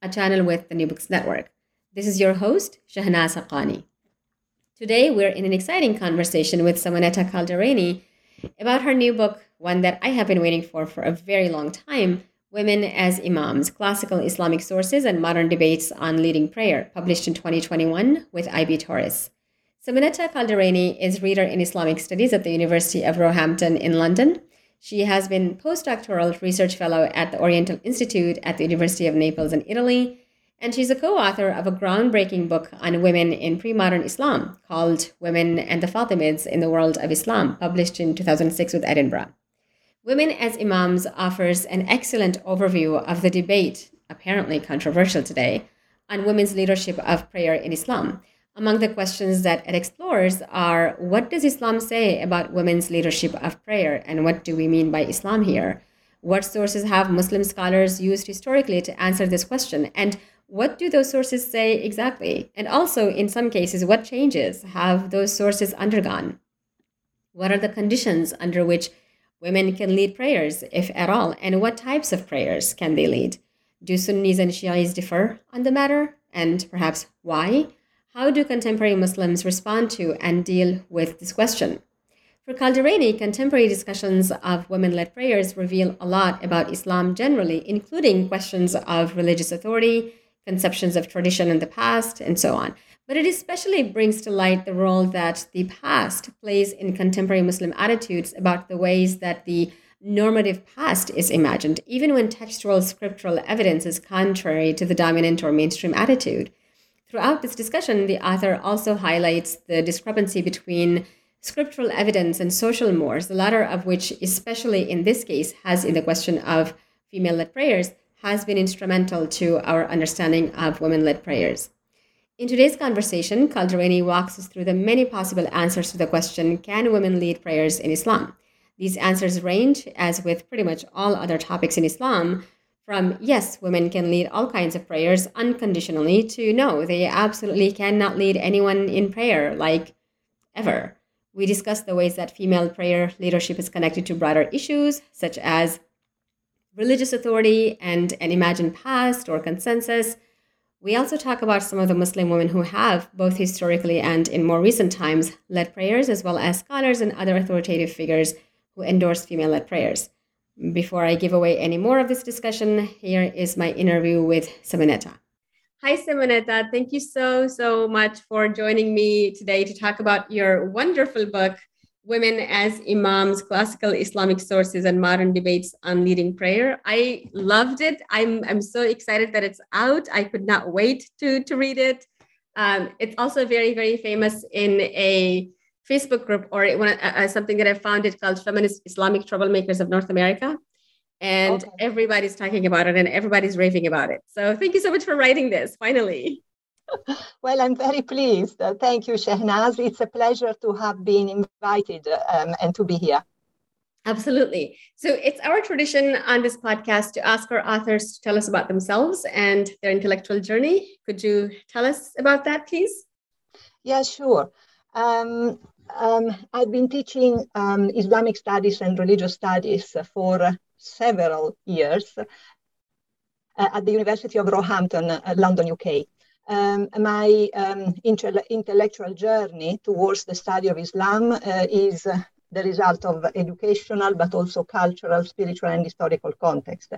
a channel with the New Books Network. This is your host, Shehnaz Haqqani. Today, we're in an exciting conversation with Simonetta Calderini about her new book, one that I have been waiting for for a very long time Women as Imams Classical Islamic Sources and Modern Debates on Leading Prayer, published in 2021 with IB Tauris. Simonetta Calderini is reader in Islamic Studies at the University of Roehampton in London. She has been postdoctoral research fellow at the Oriental Institute at the University of Naples in Italy, and she's a co-author of a groundbreaking book on women in pre-modern Islam called Women and the Fatimids in the World of Islam, published in 2006 with Edinburgh. Women as Imams offers an excellent overview of the debate, apparently controversial today, on women's leadership of prayer in Islam. Among the questions that it explores are what does Islam say about women's leadership of prayer, and what do we mean by Islam here? What sources have Muslim scholars used historically to answer this question? And what do those sources say exactly? And also, in some cases, what changes have those sources undergone? What are the conditions under which women can lead prayers, if at all? And what types of prayers can they lead? Do Sunnis and Shias differ on the matter? And perhaps why? How do contemporary Muslims respond to and deal with this question? For Calderini, contemporary discussions of women led prayers reveal a lot about Islam generally, including questions of religious authority, conceptions of tradition in the past, and so on. But it especially brings to light the role that the past plays in contemporary Muslim attitudes about the ways that the normative past is imagined, even when textual scriptural evidence is contrary to the dominant or mainstream attitude. Throughout this discussion, the author also highlights the discrepancy between scriptural evidence and social mores, the latter of which, especially in this case, has in the question of female led prayers, has been instrumental to our understanding of women led prayers. In today's conversation, Calderini walks us through the many possible answers to the question Can women lead prayers in Islam? These answers range, as with pretty much all other topics in Islam, from yes, women can lead all kinds of prayers unconditionally to no, they absolutely cannot lead anyone in prayer, like ever. We discuss the ways that female prayer leadership is connected to broader issues, such as religious authority and an imagined past or consensus. We also talk about some of the Muslim women who have, both historically and in more recent times, led prayers, as well as scholars and other authoritative figures who endorse female led prayers. Before I give away any more of this discussion, here is my interview with Simonetta. Hi, Simonetta. Thank you so, so much for joining me today to talk about your wonderful book, Women as Imams Classical Islamic Sources and Modern Debates on Leading Prayer. I loved it. I'm, I'm so excited that it's out. I could not wait to, to read it. Um, it's also very, very famous in a Facebook group or one, uh, uh, something that I founded called Feminist Islamic Troublemakers of North America. And okay. everybody's talking about it and everybody's raving about it. So thank you so much for writing this finally. well, I'm very pleased. Uh, thank you, Shehnaz. It's a pleasure to have been invited um, and to be here. Absolutely. So it's our tradition on this podcast to ask our authors to tell us about themselves and their intellectual journey. Could you tell us about that, please? Yeah, sure. Um, um, I've been teaching um, Islamic studies and religious studies for several years uh, at the University of Roehampton, uh, London, UK. Um, my um, intellectual journey towards the study of Islam uh, is the result of educational, but also cultural, spiritual, and historical context.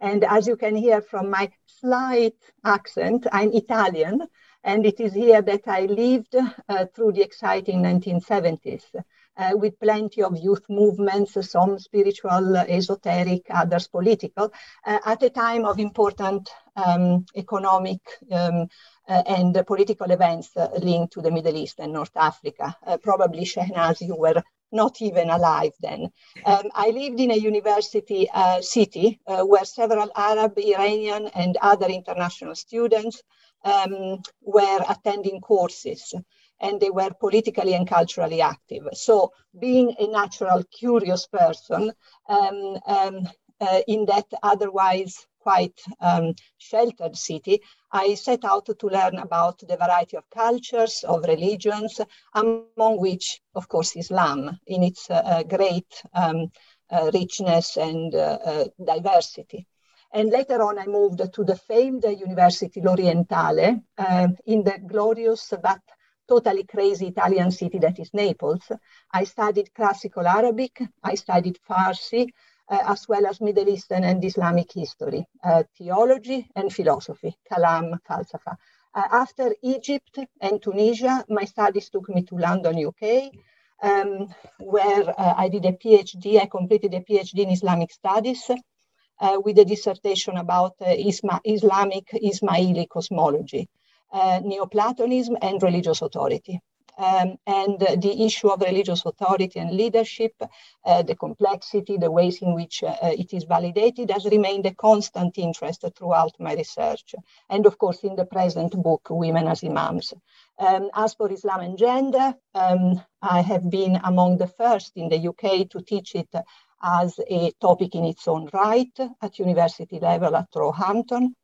And as you can hear from my slight accent, I'm Italian, and it is here that I lived uh, through the exciting 1970s. Uh, with plenty of youth movements, some spiritual, esoteric, others political, uh, at a time of important um, economic um, uh, and political events uh, linked to the Middle East and North Africa. Uh, probably, Shehnaz, you were not even alive then. Um, I lived in a university uh, city uh, where several Arab, Iranian, and other international students um, were attending courses and they were politically and culturally active. So, being a natural, curious person um, um uh, in that otherwise quite um, sheltered city, I set out to learn about the variety of cultures, of religions, among which, of course, Islam in its uh, great um, uh, richness and uh, uh, diversity. And later on, I moved to the famed University L'Orientale uh, in the glorious but totally crazy Italian city that is Naples. I studied classical Arabic, I studied Farsi, uh, as well as Middle Eastern and Islamic history, uh, theology and philosophy, Kalam, Falsafa. Uh, after Egypt and Tunisia, my studies took me to London, UK, um, where uh, I did a PhD. I completed a PhD in Islamic studies with a dissertation about uh, Isma- Islamic Ismaili cosmology, Neoplatonism, and religious authority um, and uh, the issue of religious authority and leadership, uh, the complexity, the ways in which uh, it is validated has remained a constant interest throughout my research. And of course, in the present book, Women as Imams. Um, as for Islam and gender, um, I have been among the first in the UK to teach it as a topic in its own right at university level at Roehampton.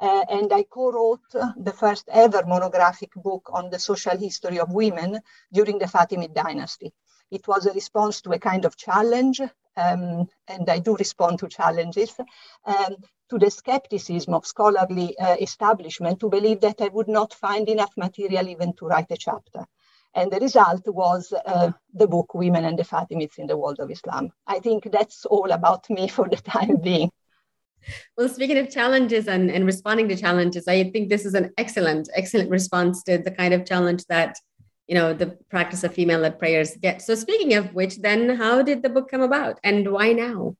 Uh, and I co-wrote the first ever monographic book on the social history of women during the Fatimid dynasty. It was a response to a kind of challenge, um, and I do respond to challenges, um, to the skepticism of scholarly uh, establishment to believe that I would not find enough material even to write a chapter. And the result was uh, the book Women and the Fatimids in the World of Islam. I think that's all about me for the time being. Well, speaking of challenges and, and responding to challenges, I think this is an excellent, excellent response to the kind of challenge that you know the practice of female-led prayers get. So, speaking of which, then how did the book come about, and why now?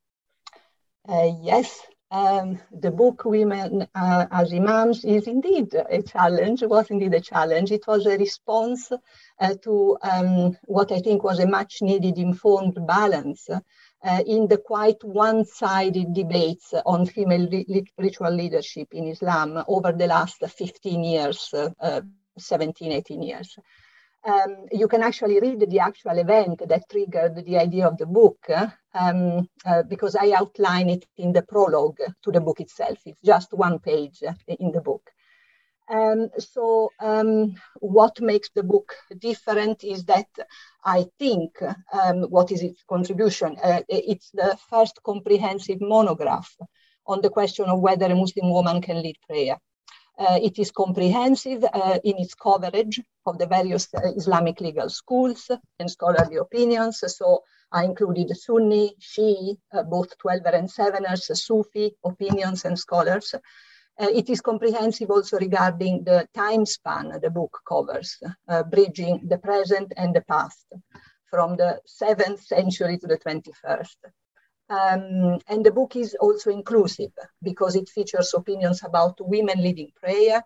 Uh, yes, um, the book Women uh, as Imams is indeed a challenge, was indeed a challenge. It was a response uh, to um, what I think was a much needed informed balance uh, in the quite one-sided debates on female ritual leadership in Islam over the last 15 years, uh, 17, 18 years. Um, you can actually read the actual event that triggered the idea of the book um, uh, because I outline it in the prologue to the book itself. It's just one page in the book. Um, so um, what makes the book different is that I think um, what is its contribution? Uh, it's the first comprehensive monograph on the question of whether a Muslim woman can lead prayer. Uh, it is comprehensive uh, in its coverage of the various uh, Islamic legal schools and scholarly opinions. So I included Sunni, Shi'i, both 12er and 7ers, Sufi opinions and scholars. Uh, it is comprehensive also regarding the time span the book covers, uh, bridging the present and the past from the 7th century to the 21st. Um, and the book is also inclusive because it features opinions about women leading prayer,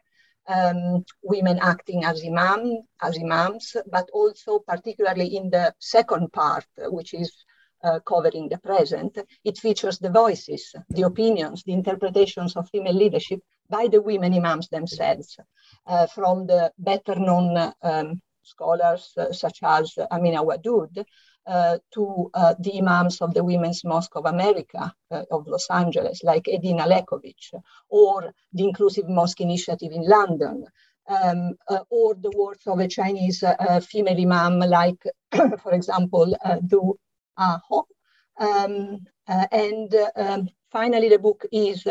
um, women acting as imam, as imams, but also particularly in the second part, which is uh, covering the present, it features the voices, the opinions, the interpretations of female leadership by the women imams themselves, uh, from the better known um, scholars uh, such as Amina Wadud to uh, the imams of the Women's Mosque of America uh, of Los Angeles, like Edina Lekovic, or the Inclusive Mosque Initiative in London, um, uh, or the works of a Chinese uh, female imam, like, for example, Du Aho. Um, and um, finally, the book is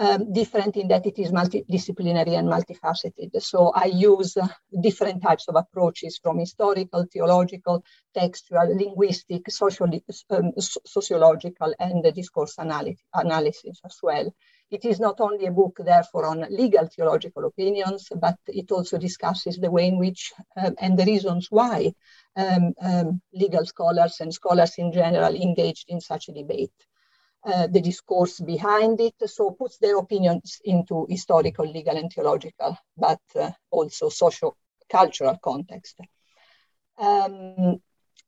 um, different in that it is multidisciplinary and multifaceted. So I use uh, different types of approaches from historical, theological, textual, linguistic, social, um, sociological, and discourse analysis as well. It is not only a book, therefore, on legal theological opinions, but it also discusses the way in which um, and the reasons why um, um, legal scholars and scholars in general engaged in such a debate. Uh, the discourse behind it, so puts their opinions into historical, legal, and theological, but uh, also social cultural context. Um,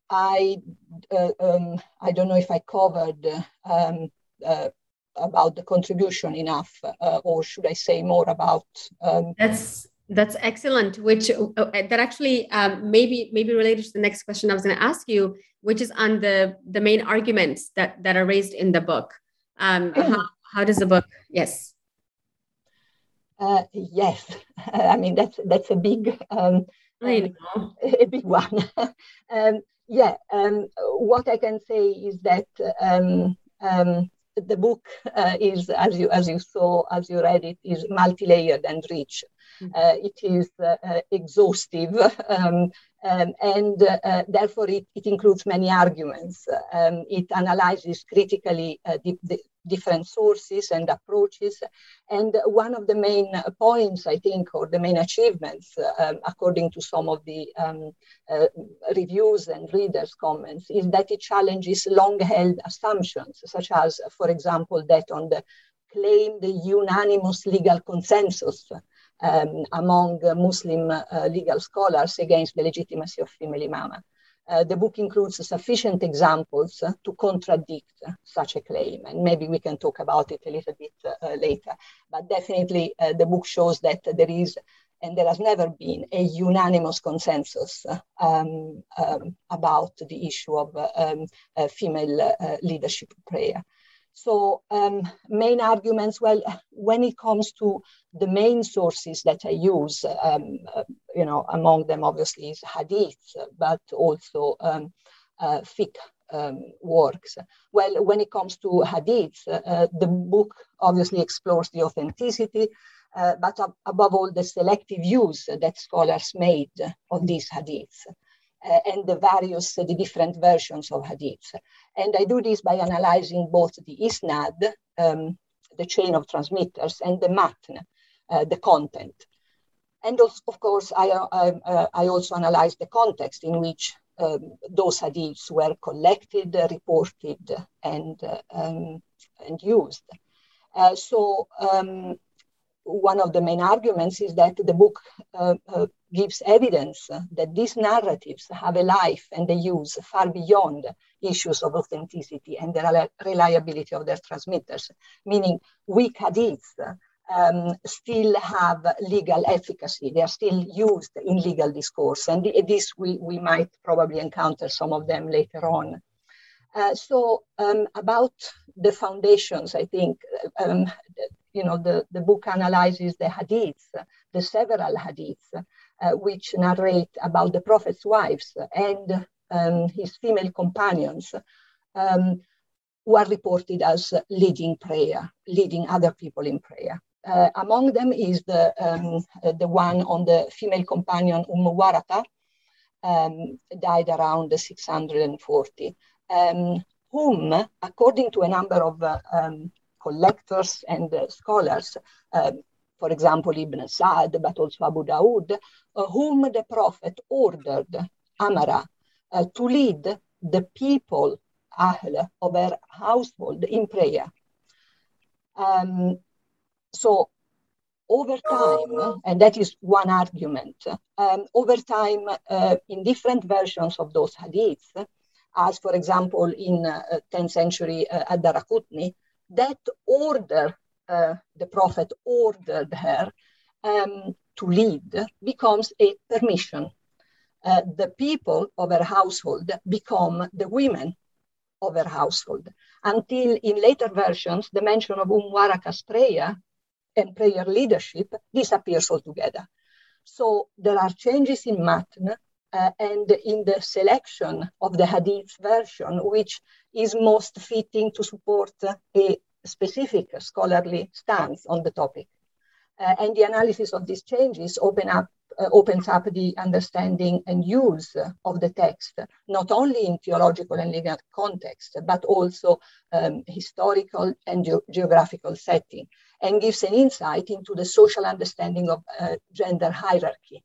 I uh, um, I don't know if I covered um, uh, about the contribution enough, uh, or should I say more about? Um, that's that's excellent. Which that actually um, maybe maybe related to the next question I was going to ask you which is on the the main arguments that that are raised in the book. Um, how, how does the book? Yes. Uh, yes, I mean that's that's a big um, um a big one. um, yeah, um, what I can say is that um, um, the book uh, is, as you as you saw, as you read it, is multi-layered and rich. Mm-hmm. Uh, it is uh, uh exhaustive um, um, and uh, therefore it, it, includes many arguments. Um, it analyzes critically different sources and approaches. And one of the main points, I think, or the main achievements, um, according to some of the um, uh, reviews and readers' comments, is that it challenges long held assumptions, such as, for example, that on the claim the unanimous legal consensus um, among Muslim uh, legal scholars against the legitimacy of female imama. Uh, the book includes sufficient examples uh, to contradict such a claim, and maybe we can talk about it a little bit uh, later. But definitely, uh, the book shows that there is and there has never been a unanimous consensus um, um, about the issue of um, female leadership prayer. So um, main arguments, well, when it comes to the main sources that I use, um, uh, you know, among them obviously is hadith, but also um, uh, fiqh um, works. Well, when it comes to hadith, uh, the book obviously explores the authenticity, uh, but ab- above all, the selective use that scholars made of these hadiths uh, and the various, uh, the different versions of hadith. And I do this by analyzing both the isnad, um, the chain of transmitters, and the matn, uh, the content. And also, of course, I, I, uh, I, also analyze the context in which um, those hadiths were collected, reported, and, uh, um, and used. Uh, so um, one of the main arguments is that the book uh, uh, gives evidence that these narratives have a life and a use far beyond issues of authenticity and the reliability of their transmitters, meaning weak hadiths um, still have legal efficacy. They are still used in legal discourse, and this we, we might probably encounter some of them later on. Uh, so um, about the foundations, I think um, you know, the, the book analyzes the hadiths, the several hadiths, uh, which narrate about the Prophet's wives and um, his female companions, um, who are reported as leading prayer, leading other people in prayer. Uh, among them is the, um, the one on the female companion Umm Waraqa, um, died around 640, um, whom, according to a number of uh, um, collectors and uh, scholars, uh, for example, Ibn Sa'd, but also Abu Dawood, uh, whom the Prophet ordered, Amara, to lead the people, Ahl, of her household in prayer. Um, so over time, and that is one argument, um, over time, uh, in different versions of those hadiths, as for example in uh, 10th century uh, Ad-Daraqutni, that order, uh, the prophet ordered her um, to lead, becomes a permission. uh, the people of her household become the women of her household. Until in later versions, the mention of Waraqa's prayer and prayer leadership disappears altogether. So there are changes in matn uh, and in the selection of the hadith version, which is most fitting to support a specific scholarly stance on the topic. Uh, and the analysis of these changes open up, uh, opens up the understanding and use of the text, not only in theological and legal context, but also um, historical and ge- geographical setting, and gives an insight into the social understanding of uh, gender hierarchy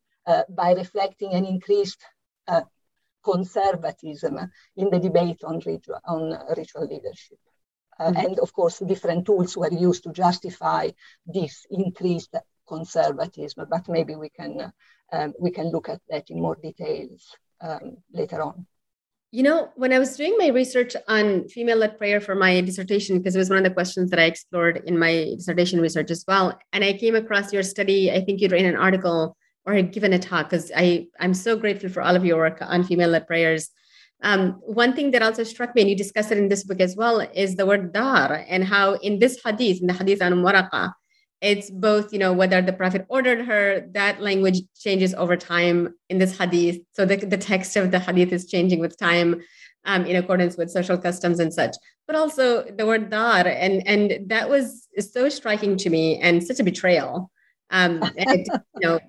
by reflecting an increased uh, conservatism in the debate on ritual, on ritual leadership. Uh, mm-hmm. And of course, different tools were used to justify this increased conservatism, but maybe we can, um, we can look at that in more details um, later on. You know, when I was doing my research on female led prayer for my dissertation, because it was one of the questions that I explored in my dissertation research as well, and I came across your study, I think you'd written an article or had given a talk because I I'm so grateful for all of your work on female led prayers. Um, one thing that also struck me, and you discuss it in this book as well, is the word dar and how in this hadith, in the hadith on Waraqa, it's both, you know, whether the Prophet ordered her, that language changes over time in this hadith. So the, the text of the hadith is changing with time um, in accordance with social customs and such. But also the word dar, and, and that was so striking to me and such a betrayal um you know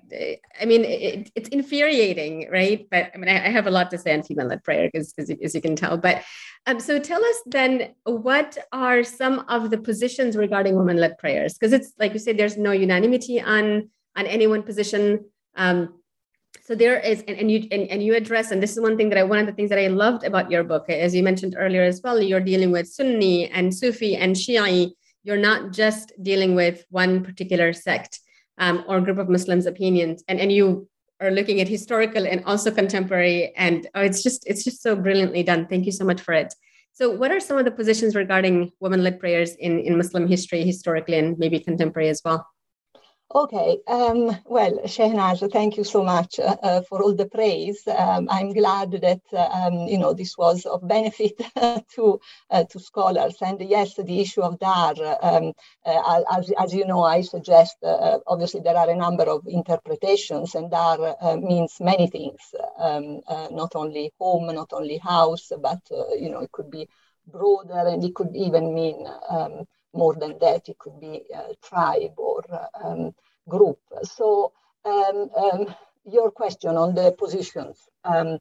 i mean it, it's infuriating right? But i mean i, I have a lot to say on female-led prayer because as you can tell. But um so tell us then what are some of the positions regarding women-led prayers? Because it's like you said there's no unanimity on on any one position. Um so there is and, and you and, and you address and this is one thing that i one of the things that i loved about your book as you mentioned earlier as well you're dealing with sunni and sufi and shi'i. You're not just dealing with one particular sect um, or group of Muslims' opinions, and and you are looking at historical and also contemporary, and oh, it's just it's just so brilliantly done. Thank you so much for it. So, what are some of the positions regarding women-led prayers in in Muslim history, historically, and maybe contemporary as well? Okay, um, well, Shehnaz, thank you so much uh, uh, for all the praise. Um, I'm glad that uh, um, you know this was of benefit to uh, to scholars. And yes, the issue of dar, um, uh, as, as you know, I suggest. Uh, obviously, there are a number of interpretations, and dar means many things. Um, not only home, not only house, but you know, it could be broader, and it could even mean um, more than that, it could be a tribe or um, group. So um, um, your question on the positions um,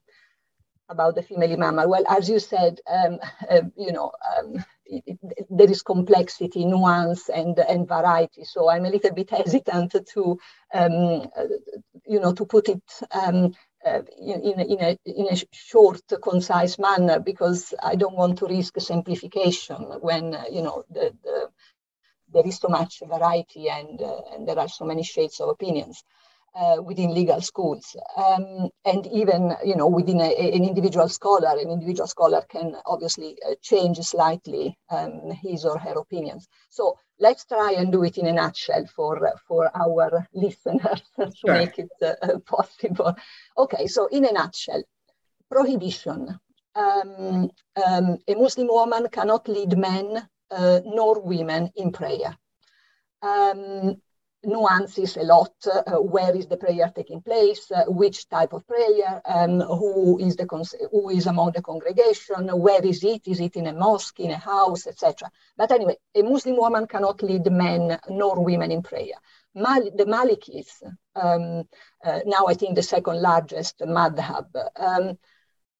about the female imam, well, as you said, um, uh, you know, um, it, it, there is complexity, nuance, and and variety. So I'm a little bit hesitant to, you know, to put it uh, in, in, in, a, in a short, concise manner because I don't want to risk simplification when uh, you know the, the, there is so much variety and, uh, and there are so many shades of opinions. Uh, within legal schools. Um, and even, you know, within a, an individual scholar, an individual scholar can obviously uh, change slightly um, his or her opinions. So let's try and do it in a nutshell for, for our listeners to sure. make it uh, possible. Okay, so in a nutshell, prohibition. Um, um a Muslim woman cannot lead men uh, nor women in prayer. Um, nuances a lot. Uh, where is the prayer taking place? Uh, which type of prayer? Um, who is the who is among the congregation? Where is it? Is it in a mosque, in a house, etc. But anyway, a Muslim woman cannot lead men nor women in prayer. Mal- the Malikis, um, uh, now I think the second largest madhab, um,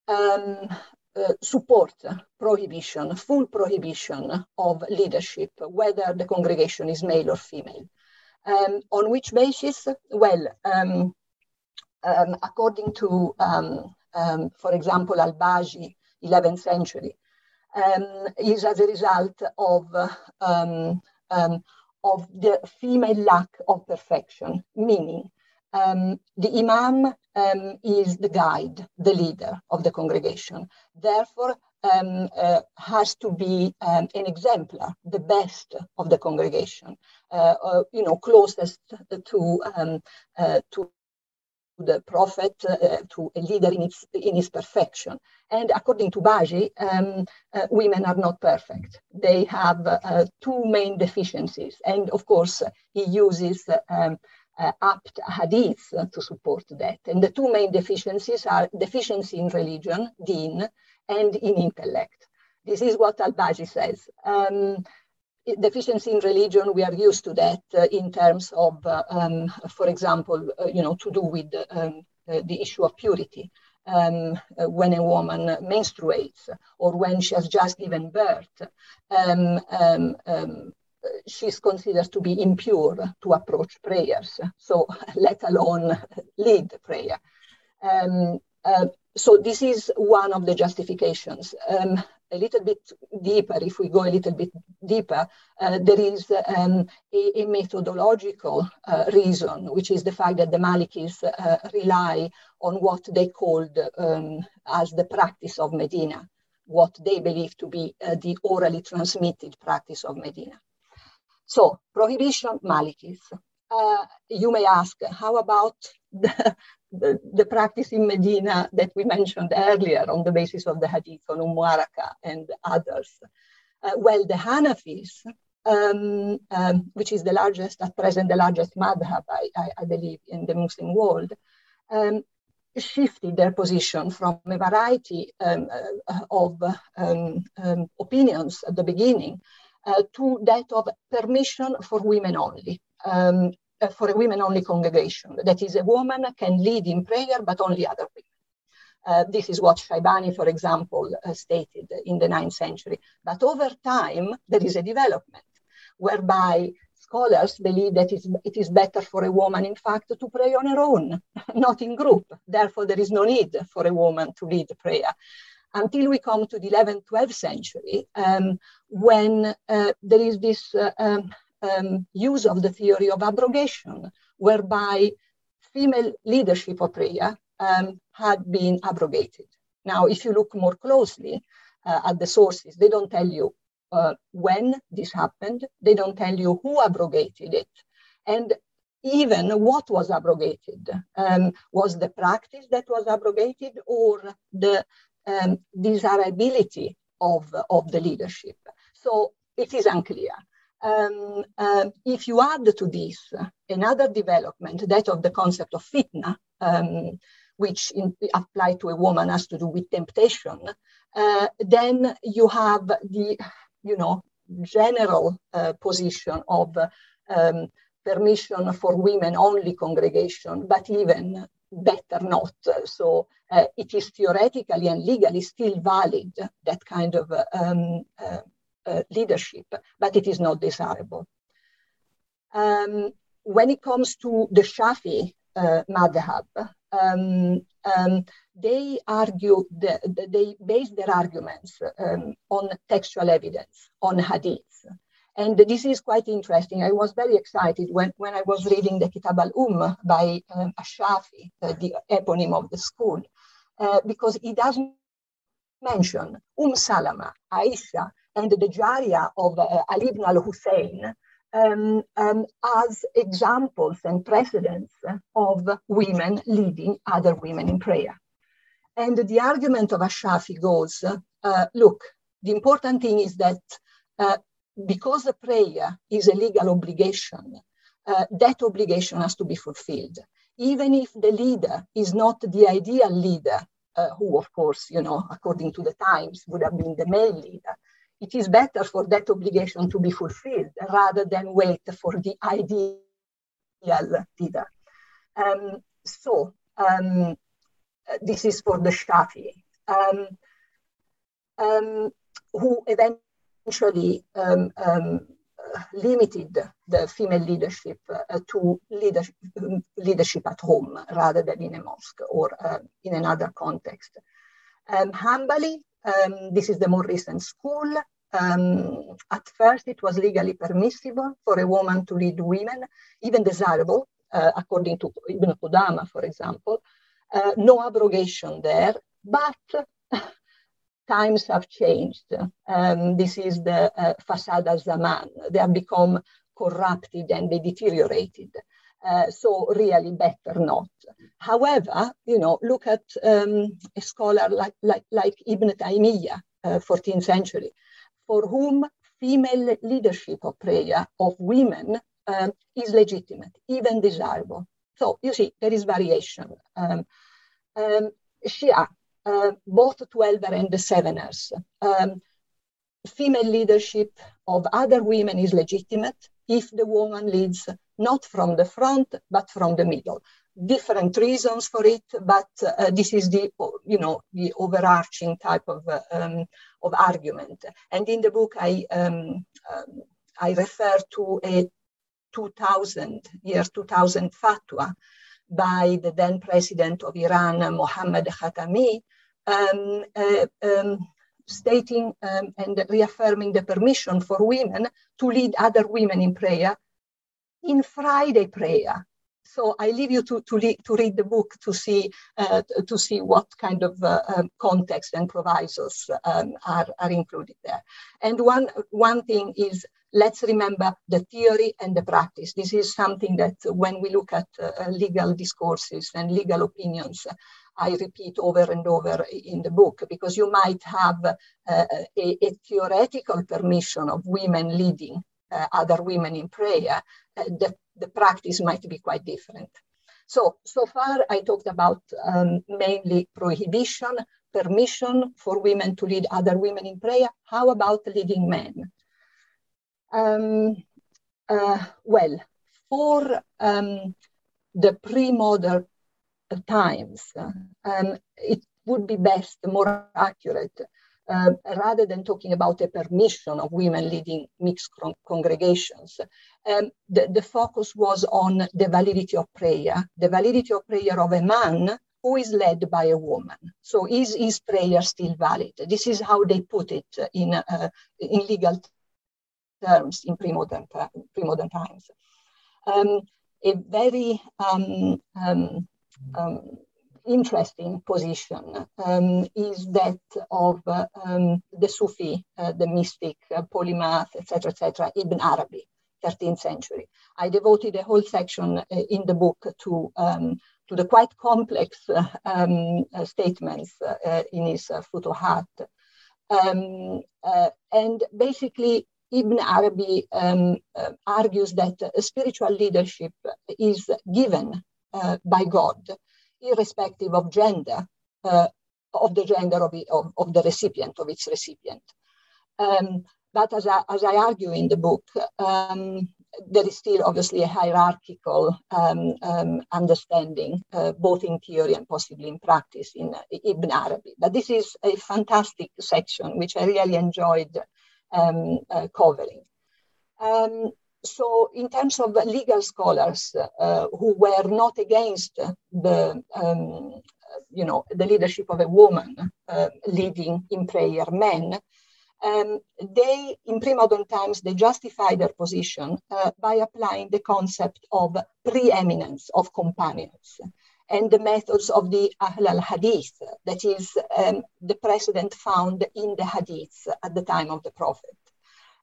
um, uh, support prohibition, full prohibition of leadership, whether the congregation is male or female. Um, on which basis? Well, um, um, according to, um, um, for example, Al-Baji, 11th century, um, is as a result of, of the female lack of perfection, meaning the imam is the guide, the leader of the congregation. Therefore, um, uh, has to be um, an exemplar, the best of the congregation, uh, uh, you know, closest to um, uh, to the prophet, uh, to a leader in its, in its perfection. And according to Baji, um, uh, women are not perfect. They have two main deficiencies. And of course, he uses um, uh, apt hadith to support that. And the two main deficiencies are deficiency in religion, deen, and in intellect. This is what Al-Baji says. Um, deficiency in religion, we are used to that uh, in terms of, uh, um, for example, uh, you know, to do with um, the issue of purity. Um, when a woman menstruates or when she has just given birth, um, um, um, she's considered to be impure to approach prayers, so let alone lead prayer. Um, uh, so this is one of the justifications. Um, a little bit deeper, if we go a little bit deeper, uh, there is um, a, a, methodological uh, reason, which is the fact that the Malikis uh, rely on what they called um, as the practice of Medina, what they believe to be uh, the orally transmitted practice of Medina. So, prohibition, Malikis. You may ask, how about the, the, the, practice in Medina that we mentioned earlier on the basis of the hadith on Waraqa and others. Uh, well, the Hanafis, um, um, which is the largest, at present, the largest madhab, I, I, I believe, in the Muslim world, um, shifted their position from a variety um, uh, of um, um, opinions at the beginning uh, to that of permission for women only. Um, uh, for a women-only congregation. That is, a woman can lead in prayer, but only other women. Uh, this is what Shaibani, for example, uh, stated in the ninth century. But over time, there is a development whereby scholars believe that it is better for a woman, in fact, to pray on her own, not in group. Therefore, there is no need for a woman to lead prayer. Until we come to the 11th, 12th century, um, when uh, there is this uh, um, um, use of the theory of abrogation, whereby female leadership of prayer um, had been abrogated. Now, if you look more closely uh, at the sources, they don't tell you uh, when this happened, they don't tell you who abrogated it, and even what was abrogated. Um, was the practice that was abrogated or the um, desirability of, of the leadership? So it is unclear. Um, uh, if you add to this another development, that of the concept of fitna, um, which in, applied to a woman has to do with temptation, uh, then you have the, you know, general uh, position of um, permission for women only congregation, but even better not. So uh, it is theoretically and legally still valid, that kind of um, uh, leadership, but it is not desirable. Um, when it comes to the Shafi uh, madhab, um, um, they argue, the, they base their arguments um, on textual evidence, on hadith. And this is quite interesting. I was very excited when, when I was reading the Kitab al-Umm by um, Ash-Shafi, uh, the eponym of the school, uh, because he doesn't mention Umm Salama, Aisha, and the Jariya of uh, Ali ibn al-Hussein um, um, as examples and precedents of women leading other women in prayer. And the argument of Ashafi goes, uh, look, the important thing is that uh, because the prayer is a legal obligation, uh, that obligation has to be fulfilled. Even if the leader is not the ideal leader, uh, who of course, you know, according to the times would have been the male leader, it is better for that obligation to be fulfilled rather than wait for the ideal leader. Um, so um, this is for the Shafi, um, um who eventually um, um, limited the female leadership uh, to leadership, leadership, at home rather than in a mosque or uh, in another context. Um, um, this is the more recent school. Um, at first, it was legally permissible for a woman to lead women, even desirable, uh, according to Ibn Qudama, for example. Uh, no abrogation there, but times have changed. Um, this is the uh, fasad al-zaman. They have become corrupted and they deteriorated. Uh, so really better not. However, you know, look at um, a scholar like, like, like Ibn Taymiyyah, uh, 14th century, for whom female leadership of prayer of women um, is legitimate, even desirable. So you see, there is variation. Um, um, Shia, uh, both 12er and the 7ers, um, female leadership of other women is legitimate if the woman leads not from the front, but from the middle. Different reasons for it, but uh, this is the, you know, the overarching type of, uh, um, of argument. And in the book, I, um, um, I refer to a 2000, year 2000 fatwa by the then president of Iran, Mohammad Khatami, um, uh, um, stating um, and reaffirming the permission for women to lead other women in prayer in Friday prayer. So I leave you to, to, to read the book to see, uh, to see what kind of uh, um, context and provisos um, are, are included there. And one, one thing is let's remember the theory and the practice. This is something that when we look at uh, legal discourses and legal opinions, I repeat over and over in the book, because you might have uh, a, a, theoretical permission of women leading uh, other women in prayer, the, the practice might be quite different. So, so far I talked about um, mainly prohibition, permission for women to lead other women in prayer. How about leading men? Um, uh, well, for um, the pre-modern times, um, it would be best, more accurate, uh, rather than talking about a permission of women leading mixed con- congregations, um, the, the focus was on the validity of prayer, the validity of prayer of a man who is led by a woman. So is his prayer still valid? This is how they put it in, uh, in legal terms in pre-modern, pre-modern times. Um, a very um, um, um interesting position um, is that of uh, um, the Sufi, uh, the mystic, uh, polymath, etc., etc., Ibn Arabi, 13th century. I devoted a whole section uh, in the book to um, to the quite complex uh, um, uh, statements in his Futuhat. Um, and basically, Ibn Arabi um, argues that spiritual leadership is given by God irrespective of gender, uh, of the gender of, of, of, the recipient, of its recipient. Um, but as I, as I argue in the book, um, there is still obviously a hierarchical um, um, understanding, uh, both in theory and possibly in practice, in uh, Ibn Arabi. But this is a fantastic section, which I really enjoyed um, uh, covering. So in terms of legal scholars uh, who were not against the um, you know the leadership of a woman uh, leading in prayer men um, they in pre-modern times they justify their position uh, by applying the concept of preeminence of companions and the methods of the Ahl al-Hadith, that is um, the precedent found in the Hadith at the time of the Prophet.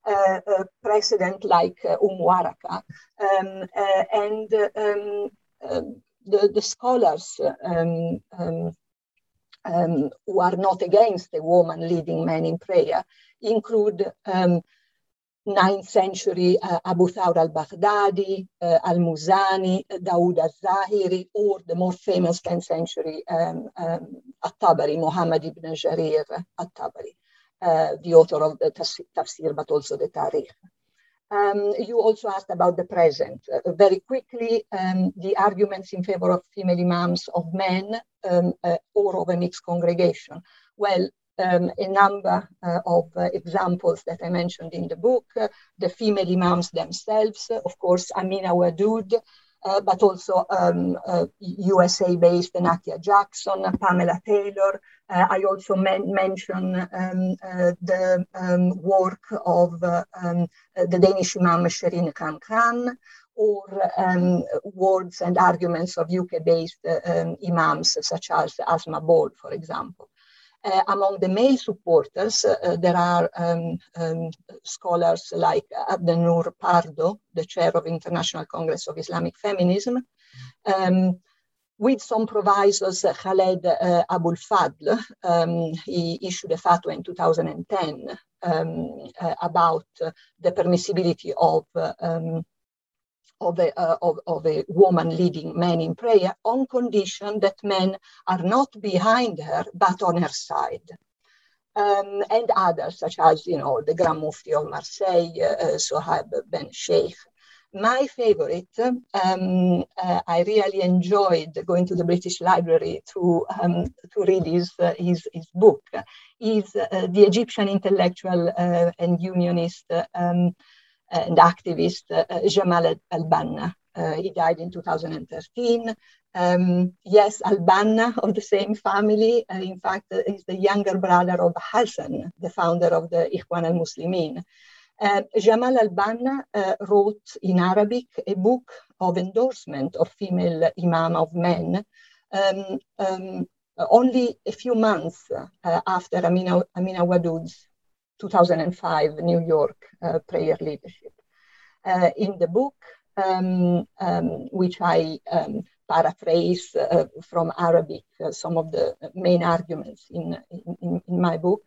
Uh, precedent like uh, Umm Um, uh, and um, um, the, the scholars um, um, who are not against a woman leading men in prayer include 9th century uh, Abu Thawr al-Baghdadi, uh, al-Muzani, Dawood al-Zahiri, or the more famous 10th century um, um, at-Tabari, Muhammad ibn Jarir at-Tabari. Uh, the author of the tafsir, but also the tarikh. Um, you also asked about the present. Uh, very quickly, um, the arguments in favor of female imams of men um, uh, or of a mixed congregation. Well, um, a number uh, of uh, examples that I mentioned in the book, uh, the female imams themselves, of course, Amina Wadud, uh, but also um, uh, USA-based Nakia Jackson, Pamela Taylor. Uh, I also men- mention um, the um, work of um, the Danish Imam Sherin Khankan, or um, words and arguments of UK-based um, imams such as Asma Ball, for example. Uh, among the male supporters, uh, there are um, um, scholars like Abdennur Prado, the chair of International Congress of Islamic Feminism, um, with some provisos, uh, Khaled uh, Abou El Fadl, um, he issued a fatwa in 2010 um, uh, about the permissibility of um, of a, uh, of, of a woman leading men in prayer on condition that men are not behind her but on her side. Um, and others, such as you know the Grand Mufti of Marseille, uh, Sohaib Ben Sheikh, my favorite, um, uh, I really enjoyed going to the British Library to, um, to read his, uh, his, his, book, is uh, the Egyptian intellectual uh, and unionist um, and activist uh, Jamal al-Banna. Uh, he died in 2013. Um, yes, al-Banna of the same family. in fact, is the younger brother of Hassan, the founder of the Ikhwan al-Muslimin. Uh, Jamal al-Banna uh, wrote in Arabic a book of endorsement of female imam of men um, um, only a few months uh, after Amina, Amina Wadud's 2005 New York uh, prayer leadership. Uh, in the book, um, um, which I um, paraphrase uh, from Arabic, some of the main arguments in, in, in my book,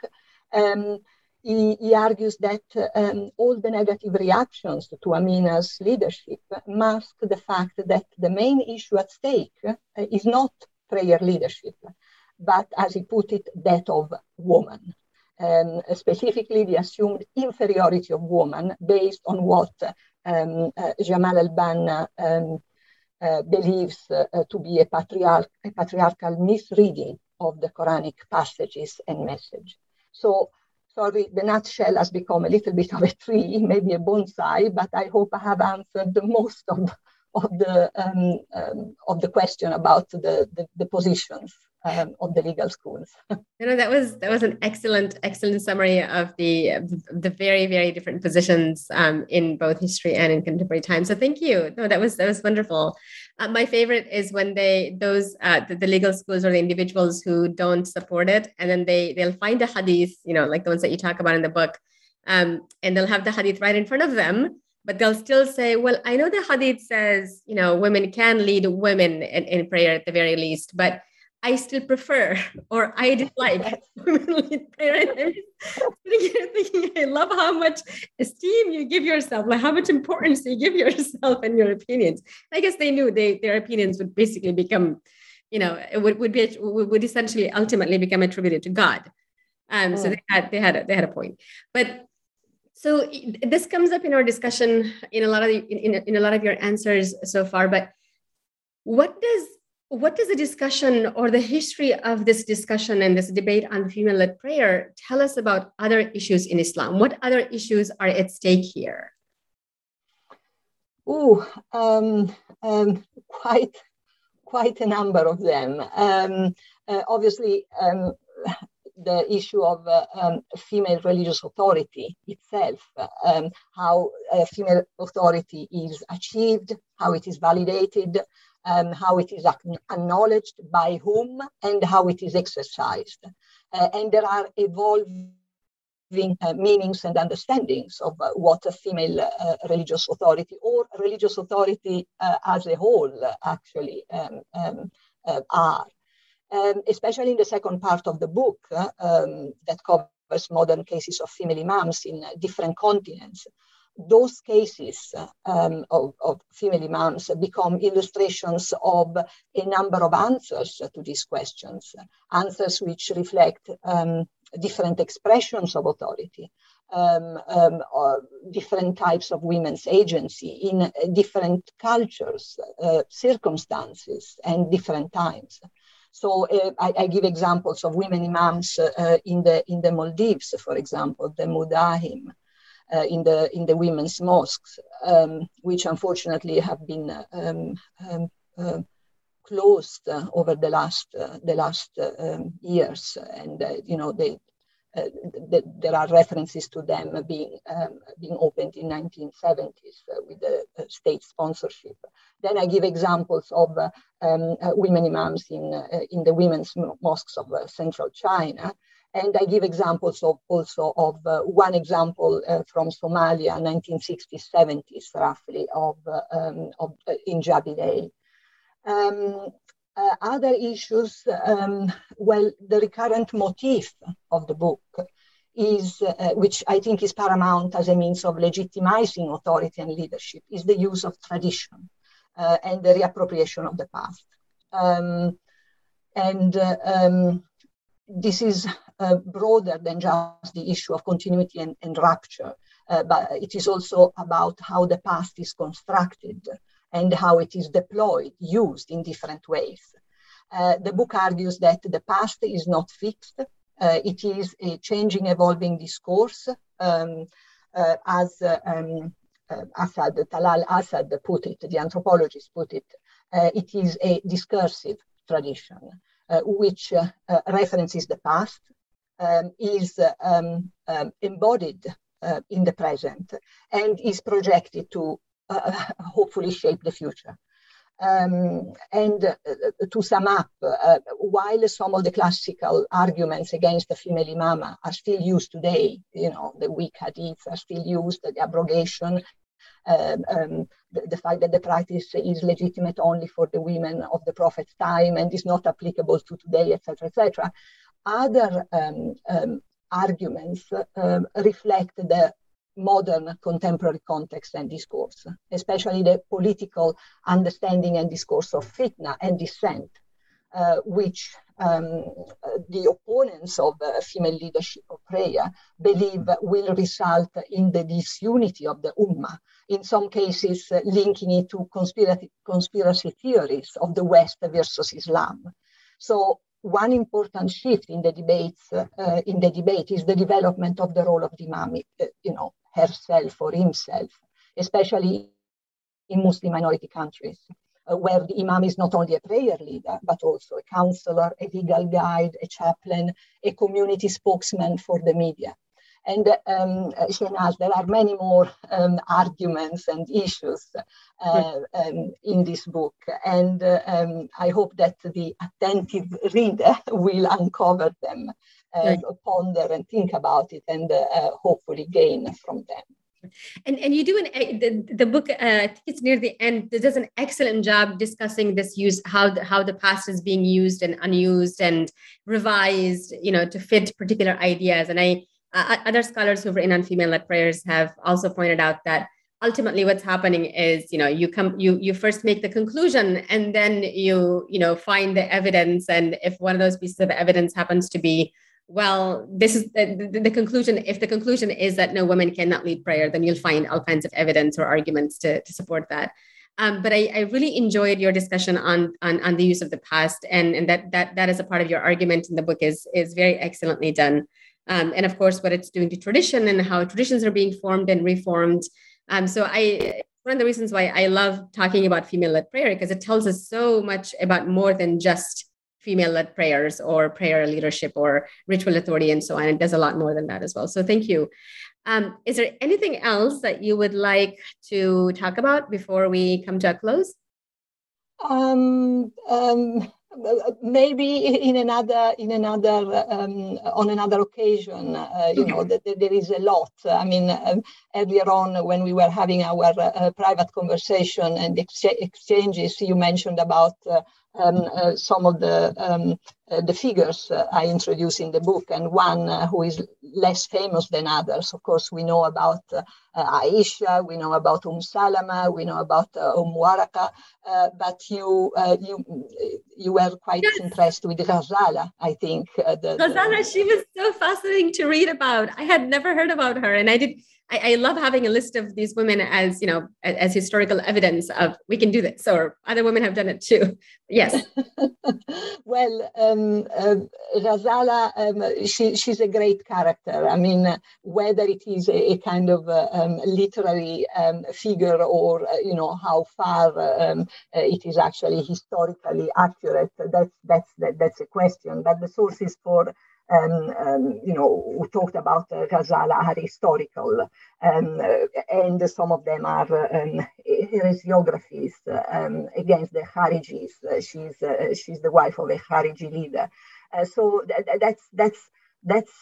um, he, he argues that um, all the negative reactions to Amina's leadership mask the fact that the main issue at stake uh, is not prayer leadership, but as he put it, that of woman. Um, specifically, the assumed inferiority of woman based on what um, uh, Jamal al-Banna um, uh, believes uh, to be a, patriarch- a patriarchal misreading of the Quranic passages and message. So sorry, the nutshell has become a little bit of a tree, maybe a bonsai, but I hope I have answered the most of, of, the, um, um, of the question about the, the, the positions um, of the legal schools. you know, that was that was an excellent, excellent summary of the the very, very different positions um, in both history and in contemporary time. So thank you. No, that was that was wonderful. Uh, my favorite is when they those uh, the, the, legal schools or the individuals who don't support it, and then they they'll find a hadith, you know, like the ones that you talk about in the book, um, and they'll have the hadith right in front of them, but they'll still say, "Well, I know the hadith says, you know, women can lead women in, in prayer at the very least, but." I still prefer or I dislike women lead prayer. And I'm thinking, I love how much esteem you give yourself, like how much importance you give yourself and your opinions. I guess they knew they, their opinions would basically become, you know, it would, would be would essentially ultimately become attributed to God. Um, So they had they had a, they had a point, but so this comes up in our discussion in a lot of the, in, in a lot of your answers so far. But what does what does the discussion or the history of this discussion and this debate on female-led prayer tell us about other issues in Islam? What other issues are at stake here? Oh, um, um, quite, quite a number of them. Um, uh, obviously, um, the issue of uh, um, female religious authority itself, um, how female authority is achieved, how it is validated, um, how it is acknowledged by whom and how it is exercised. Uh, and there are evolving uh, meanings and understandings of uh, what a female uh, religious authority or religious authority uh, as a whole actually um, um, uh, are. Um, especially in the second part of the book um, that covers modern cases of female imams in different continents those cases um, of, of, female imams become illustrations of a number of answers to these questions, answers which reflect um, different expressions of authority, um, um different types of women's agency in different cultures, uh, circumstances, and different times. So uh, I, I, give examples of women imams uh, in the in the Maldives, for example, the Mudahim, uh, in the in the women's mosques, um, which unfortunately have been um, um, uh, closed uh, over the last uh, the last uh, um, years, and uh, you know they. there are references to them being um, being opened in 1970s with the state sponsorship. Then I give examples of um, women imams in, in the women's mosques of central China. And I give examples of also of uh, one example uh, from Somalia, 1960s, 70s, roughly, of, um, of in Jabi Um, uh, other issues, um, well, the recurrent motif of the book is, uh, which I think is paramount as a means of legitimizing authority and leadership, is the use of tradition uh, and the reappropriation of the past. Um, and uh, um, this is uh, broader than just the issue of continuity and, and rupture, uh, but it is also about how the past is constructed and how it is deployed, used in different ways. Uh, the book argues that the past is not fixed. Uh, it is a changing, evolving discourse, um, uh, as uh, um, uh, Asad, Talal Asad put it, the anthropologist put it. Uh, it is a discursive tradition which references the past, um, is um, um, embodied in the present, and is projected to uh, hopefully shape the future. Um, and uh, to sum up, uh, while some of the classical arguments against the female imama are still used today, you know, the weak hadith are still used, the abrogation, um, um, the, the, fact that the practice is legitimate only for the women of the prophet's time and is not applicable to today, etc., etc. Other um, um, arguments uh, reflect the modern contemporary context and discourse, especially the political understanding and discourse of fitna and dissent, uh, which um, the opponents of uh, female leadership of prayer believe will result in the disunity of the ummah, in some cases uh, linking it to conspiracy, conspiracy theories of the West versus Islam. So one important shift in the debates uh, in the debate is the development of the role of the imam, uh, you know, herself or himself, especially in Muslim minority countries, uh, where the imam is not only a prayer leader, but also a counselor, a legal guide, a chaplain, a community spokesman for the media. And um, Shehnaz, there are many more um, arguments and issues uh, um, in this book. And uh, um, I hope that the attentive reader will uncover them uh, ponder and think about it and uh, hopefully gain from them. And and you do an the, the book uh, I think it's near the end does an excellent job discussing this use how the, how the past is being used and unused and revised you know to fit particular ideas and I uh, other scholars who've written on female led prayers have also pointed out that ultimately what's happening is you know you come you you first make the conclusion and then you you know find the evidence and if one of those pieces of evidence happens to be well, this is the, the, the, conclusion. If the conclusion is that no women cannot lead prayer, then you'll find all kinds of evidence or arguments to, to support that. Um, but I, I, really enjoyed your discussion on, on, on the use of the past, and, and that that that is a part of your argument in the book is is very excellently done. Um, and of course, what it's doing to tradition and how traditions are being formed and reformed. Um, so I one of the reasons why I love talking about female-led prayer because it tells us so much about more than just female led prayers or prayer leadership or ritual authority and so on. It does a lot more than that as well. So thank you. Um, is there anything else that you would like to talk about before we come to a close? Um, um, maybe in another in another um, on another occasion uh, you know that there is a lot. I mean um, earlier on when we were having our uh, private conversation and ex- exchanges you mentioned about uh, um, uh, some of the um, uh, the figures uh, I introduce in the book, and one uh, who is less famous than others. Of course, we know about uh, Aisha, we know about Umm Salama, we know about Umm Waraqa, but you you you were quite yes. impressed with Ghazala, I think. The, Ghazala, the... she was so fascinating to read about. I had never heard about her, and I did I, I, love having a list of these women as you know as, as, historical evidence of we can do this or other women have done it too. Yes. Well um, uh, Ghazala um, she, she's a great character. I mean whether it is a, a kind of uh, um, literary um, figure or uh, you know how far um, uh, it is actually historically accurate that's that's that, that's a question. But the sources for um, um, you know, who talked about uh, Ghazala are historical, um, and some of them are um, heresiographies um, against the Kharijis. she's she's the wife of a Khariji leader. so th- that's that's that's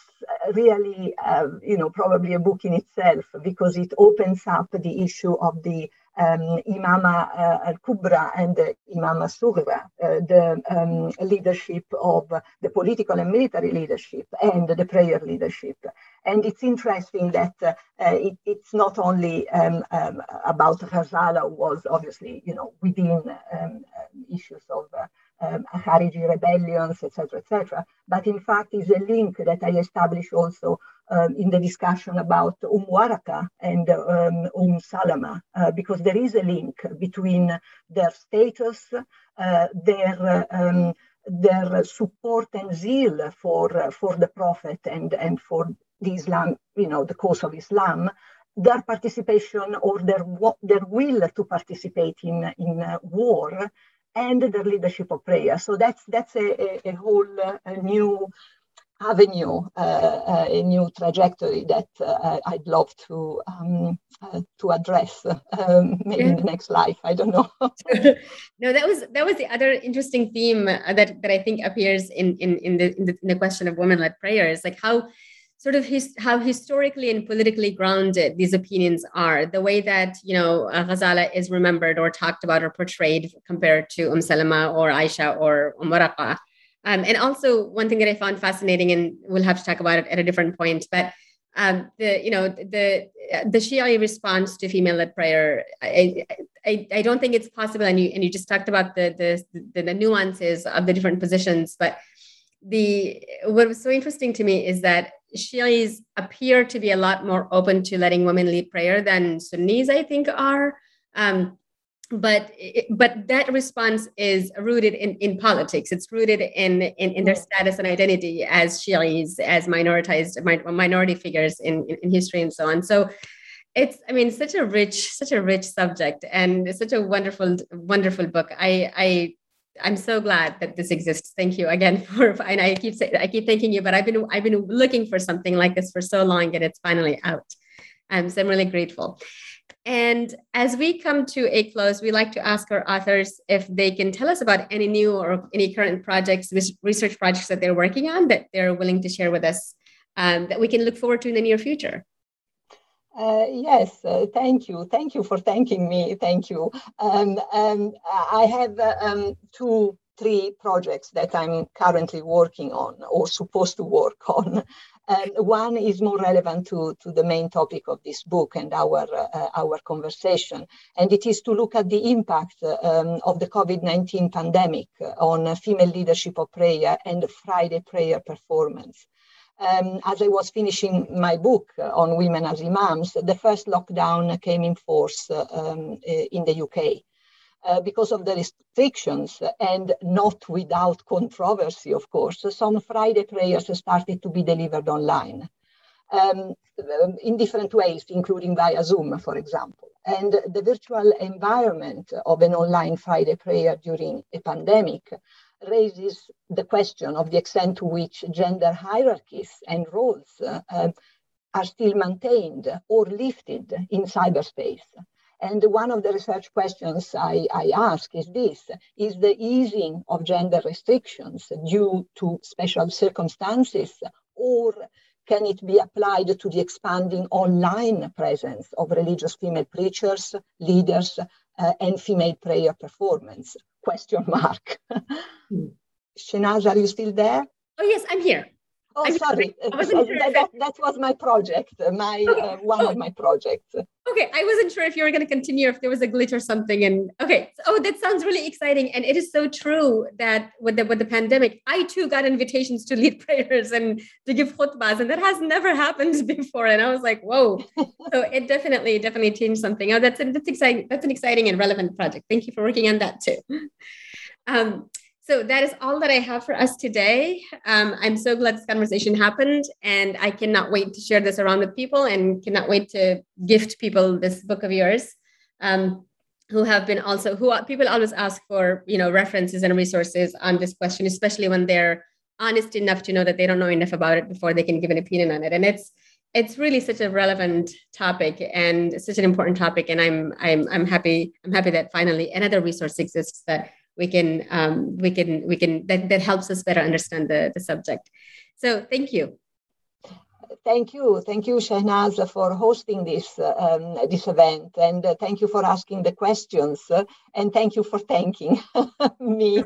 really, uh, you know, probably a book in itself because it opens up the issue of the um, Imama uh, al-Kubra and the Imama Sughra, uh, the um, leadership of the political and military leadership and the prayer leadership. And it's interesting that uh, it, it's not only um, um about Ghazala, was obviously, you know, within um, issues of uh, um, Khariji rebellions, etc., etc. But in fact, is a link that I established also um, in the discussion about Waraqa and um, Umm Salama, uh, because there is a link between their status, uh, their um, their support and zeal for uh, for the Prophet and and for the Islam, you know, the cause of Islam, their participation or their their will to participate in in uh, war and their leadership of prayer. So that's that's a, a, a whole uh, a new avenue, uh, uh, a new trajectory that uh, I'd love to um, uh, to address um, maybe in the next life. I don't know. no, that was that was the other interesting theme that that I think appears in in in the in the, in the question of women-led prayers, like how sort of his, how historically and politically grounded these opinions are. The way that you know uh, Ghazala is remembered or talked about or portrayed compared to Umm Salama or Aisha or Umm Waraqa. Um, and also one thing that I found fascinating, and we'll have to talk about it at a different point, but um, the you know the the Shia response to female-led prayer, I, I, I don't think it's possible. And you and you just talked about the the the, the nuances of the different positions, but the what was so interesting to me is that Shias appear to be a lot more open to letting women lead prayer than Sunnis, I think, are. Um, but but that response is rooted in, in politics. It's rooted in, in, in their status and identity as Shias, as minoritized minority figures in, in, in history and so on. So it's i mean such a rich such a rich subject and such a wonderful wonderful book i i I'm so glad that this exists. Thank you again for and I keep saying I keep thanking you, but I've been I've been looking for something like this for so long and it's finally out. Um, so I'm really grateful. And as we come to a close, we like to ask our authors if they can tell us about any new or any current projects, research projects that they're working on that they're willing to share with us um, that we can look forward to in the near future. Uh, yes, uh, thank you. Thank you for thanking me. Thank you. Um, um, I have uh, um, two, three projects that I'm currently working on or supposed to work on. Um, one is more relevant to, to the main topic of this book and our, uh, our conversation, and it is to look at the impact um, of the COVID 19 pandemic on female leadership of prayer and Friday prayer performance um, as I was finishing my book on women as imams, the first lockdown came in force uh, um, in the UK. Uh, because of the restrictions and not without controversy, of course, some Friday prayers started to be delivered online um, in different ways, including via Zoom, for example. And the virtual environment of an online Friday prayer during a pandemic raises the question of the extent to which gender hierarchies and roles uh, are still maintained or lifted in cyberspace. And one of the research questions I, I, ask is this Is the easing of gender restrictions due to special circumstances, or can it be applied to the expanding online presence of religious female preachers, leaders, uh, and female prayer performance? Question mark. Hmm. Shehnaz, are you still there? Oh yes, I'm here. Oh, I'm sorry. That, that, that, was my project, my okay. uh, one oh. of my projects. Okay, I wasn't sure if you were going to continue, if there was a glitch or something. And okay, oh, that sounds really exciting. And it is so true that with the with the pandemic, I too got invitations to lead prayers and to give khutbahs, and that has never happened before. And I was like, whoa! so it definitely, definitely changed something. Oh, that's that's exciting. That's an exciting and relevant project. Thank you for working on that too. Um, so that is all that I have for us today. Um, I'm so glad this conversation happened, and I cannot wait to share this around with people, and cannot wait to gift people this book of yours. Um, who have been also who people always ask for you know references and resources on this question especially when they're honest enough to know that they don't know enough about it before they can give an opinion on it. And it's it's really such a relevant topic and such an important topic. And I'm I'm I'm happy I'm happy that finally another resource exists that we can um, we can we can that, that helps us better understand the, the subject. So thank you. Thank you, thank you, Shehnaz, for hosting this um, this event, and uh, thank you for asking the questions, uh, and thank you for thanking me,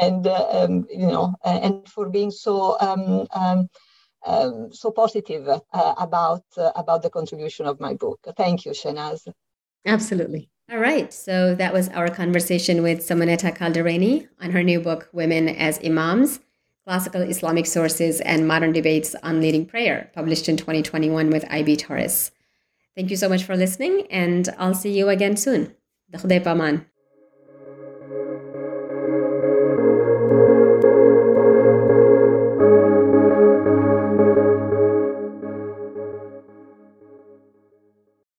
and uh, um, you know, and for being so um, um, um so positive uh, about uh, about the contribution of my book. Thank you, Shehnaz. Absolutely. All right, so that was our conversation with Simonetta Calderini on her new book, Women as Imams Classical Islamic Sources and Modern Debates on Leading Prayer, published in 2021 with IB Tauris. Thank you so much for listening, and I'll see you again soon.